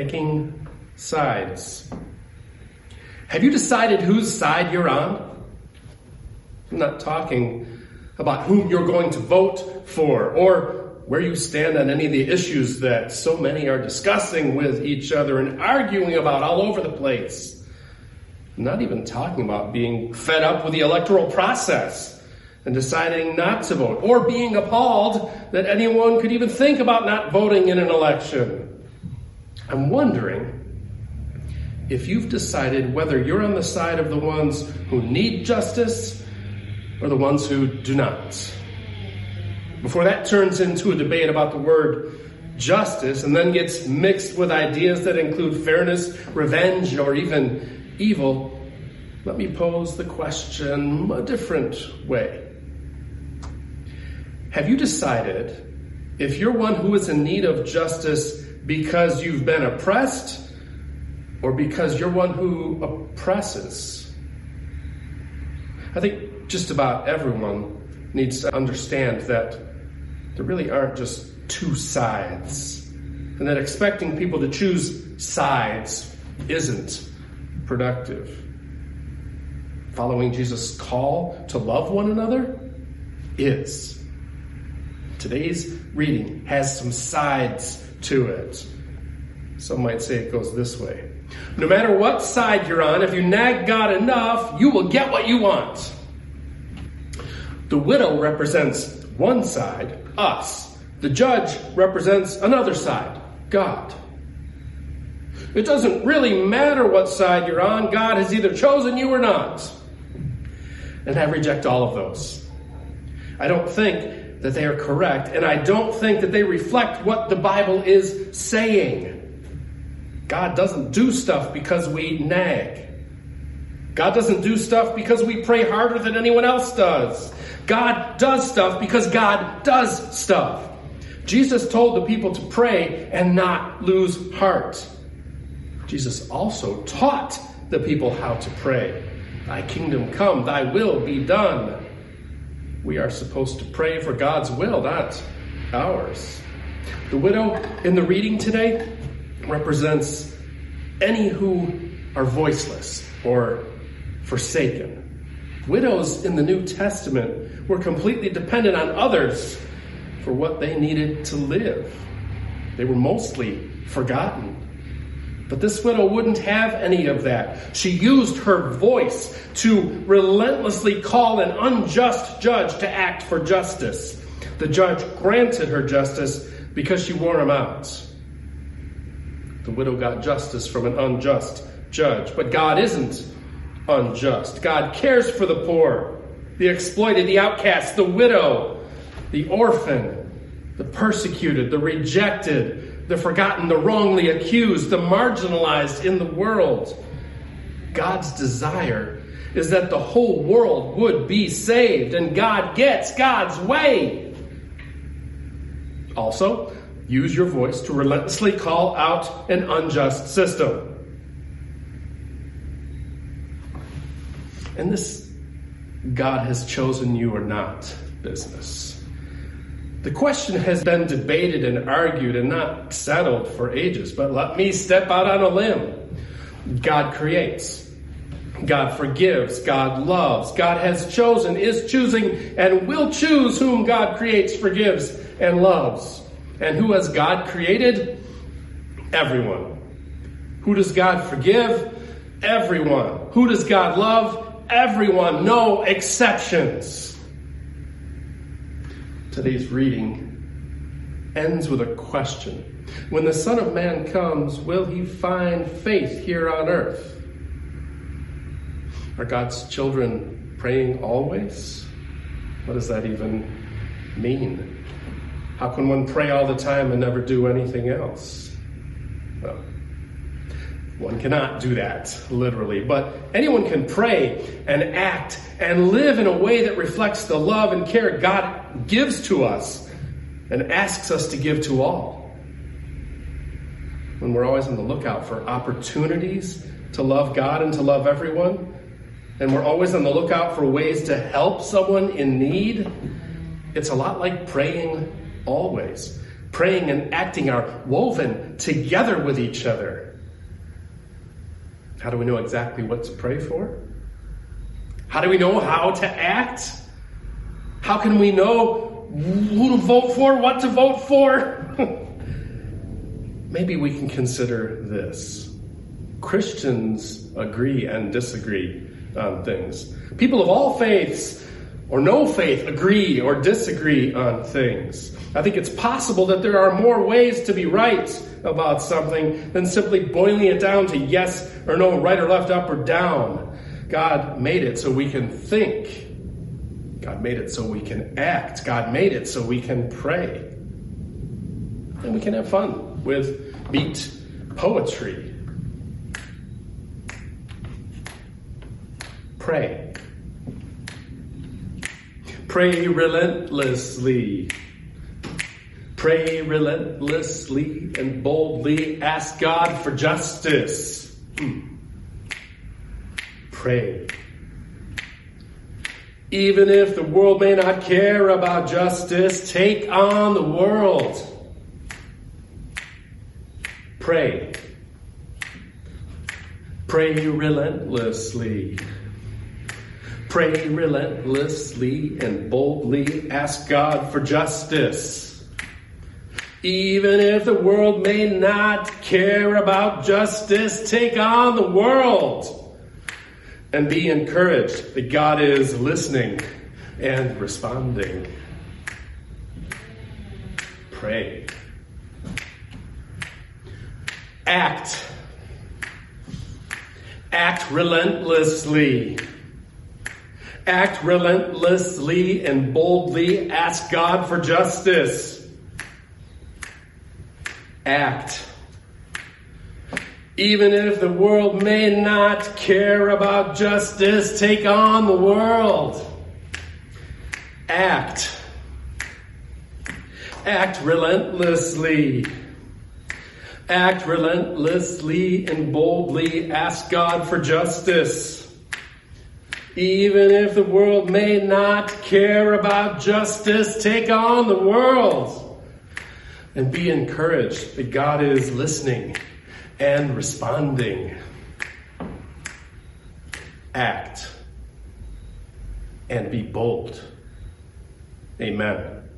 taking sides. Have you decided whose side you're on? I'm not talking about whom you're going to vote for or where you stand on any of the issues that so many are discussing with each other and arguing about all over the place. I'm not even talking about being fed up with the electoral process and deciding not to vote or being appalled that anyone could even think about not voting in an election. I'm wondering if you've decided whether you're on the side of the ones who need justice or the ones who do not. Before that turns into a debate about the word justice and then gets mixed with ideas that include fairness, revenge, or even evil, let me pose the question a different way. Have you decided if you're one who is in need of justice because you've been oppressed or because you're one who oppresses? I think just about everyone needs to understand that there really aren't just two sides, and that expecting people to choose sides isn't productive. Following Jesus' call to love one another is. Today's reading has some sides to it. Some might say it goes this way. No matter what side you're on, if you nag God enough, you will get what you want. The widow represents one side, us. The judge represents another side, God. It doesn't really matter what side you're on, God has either chosen you or not. And I reject all of those. I don't think that they are correct, and I don't think that they reflect what the Bible is saying. God doesn't do stuff because we nag. God doesn't do stuff because we pray harder than anyone else does. God does stuff because God does stuff. Jesus told the people to pray and not lose heart. Jesus also taught the people how to pray. Thy kingdom come, thy will be done. We are supposed to pray for God's will, not ours. The widow in the reading today represents any who are voiceless or forsaken. Widows in the New Testament were completely dependent on others for what they needed to live. They were mostly forgotten. But this widow wouldn't have any of that. She used her voice to relentlessly call an unjust judge to act for justice. The judge granted her justice because she wore him out. The widow got justice from an unjust judge. But God isn't unjust. God cares for the poor, the exploited, the outcast, the widow, the orphan, the persecuted, the rejected, the forgotten, the wrongly accused, the marginalized in the world. God's desire is that the whole world would be saved, and God gets God's way. Also, use your voice to relentlessly call out an unjust system. And this God has chosen you or not business. The question has been debated and argued and not settled for ages, but let me step out on a limb. God creates. God forgives. God loves. God has chosen, is choosing, and will choose whom God creates, forgives, and loves. And who has God created? Everyone. Who does God forgive? Everyone. Who does God love? everyone, no exceptions. Today's reading ends with a question. When the Son of Man comes, will he find faith here on earth? Are God's children praying always? What does that even mean? How can one pray all the time and never do anything else? Well, one cannot do that, literally, but anyone can pray and act and live in a way that reflects the love and care God gives to us and asks us to give to all. When we're always on the lookout for opportunities to love God and to love everyone, and we're always on the lookout for ways to help someone in need, it's a lot like praying always. Praying and acting are woven together with each other. How do we know exactly what to pray for? How do we know how to act? How can we know who to vote for, what to vote for? Maybe we can consider this. Christians agree and disagree on things. People of all faiths or no faith agree or disagree on things. I think it's possible that there are more ways to be right about something than simply boiling it down to yes or no, right or left, up or down. God made it so we can think. God made it so we can act. God made it so we can pray. And we can have fun with beat poetry. Pray. Pray relentlessly. Pray relentlessly and boldly. Ask God for justice. Hmm. Pray. Even if the world may not care about justice, take on the world. Pray. Pray relentlessly. Pray relentlessly and boldly ask God for justice. Even if the world may not care about justice, take on the world and be encouraged that God is listening and responding. Pray. Act. Act relentlessly. Act relentlessly and boldly. Ask God for justice. Act even if the world may not care about justice, take on the world. Act. Act relentlessly. Act relentlessly and boldly. Ask God for justice. Even if the world may not care about justice, take on the world. And be encouraged that God is listening and responding. Act and be bold. Amen.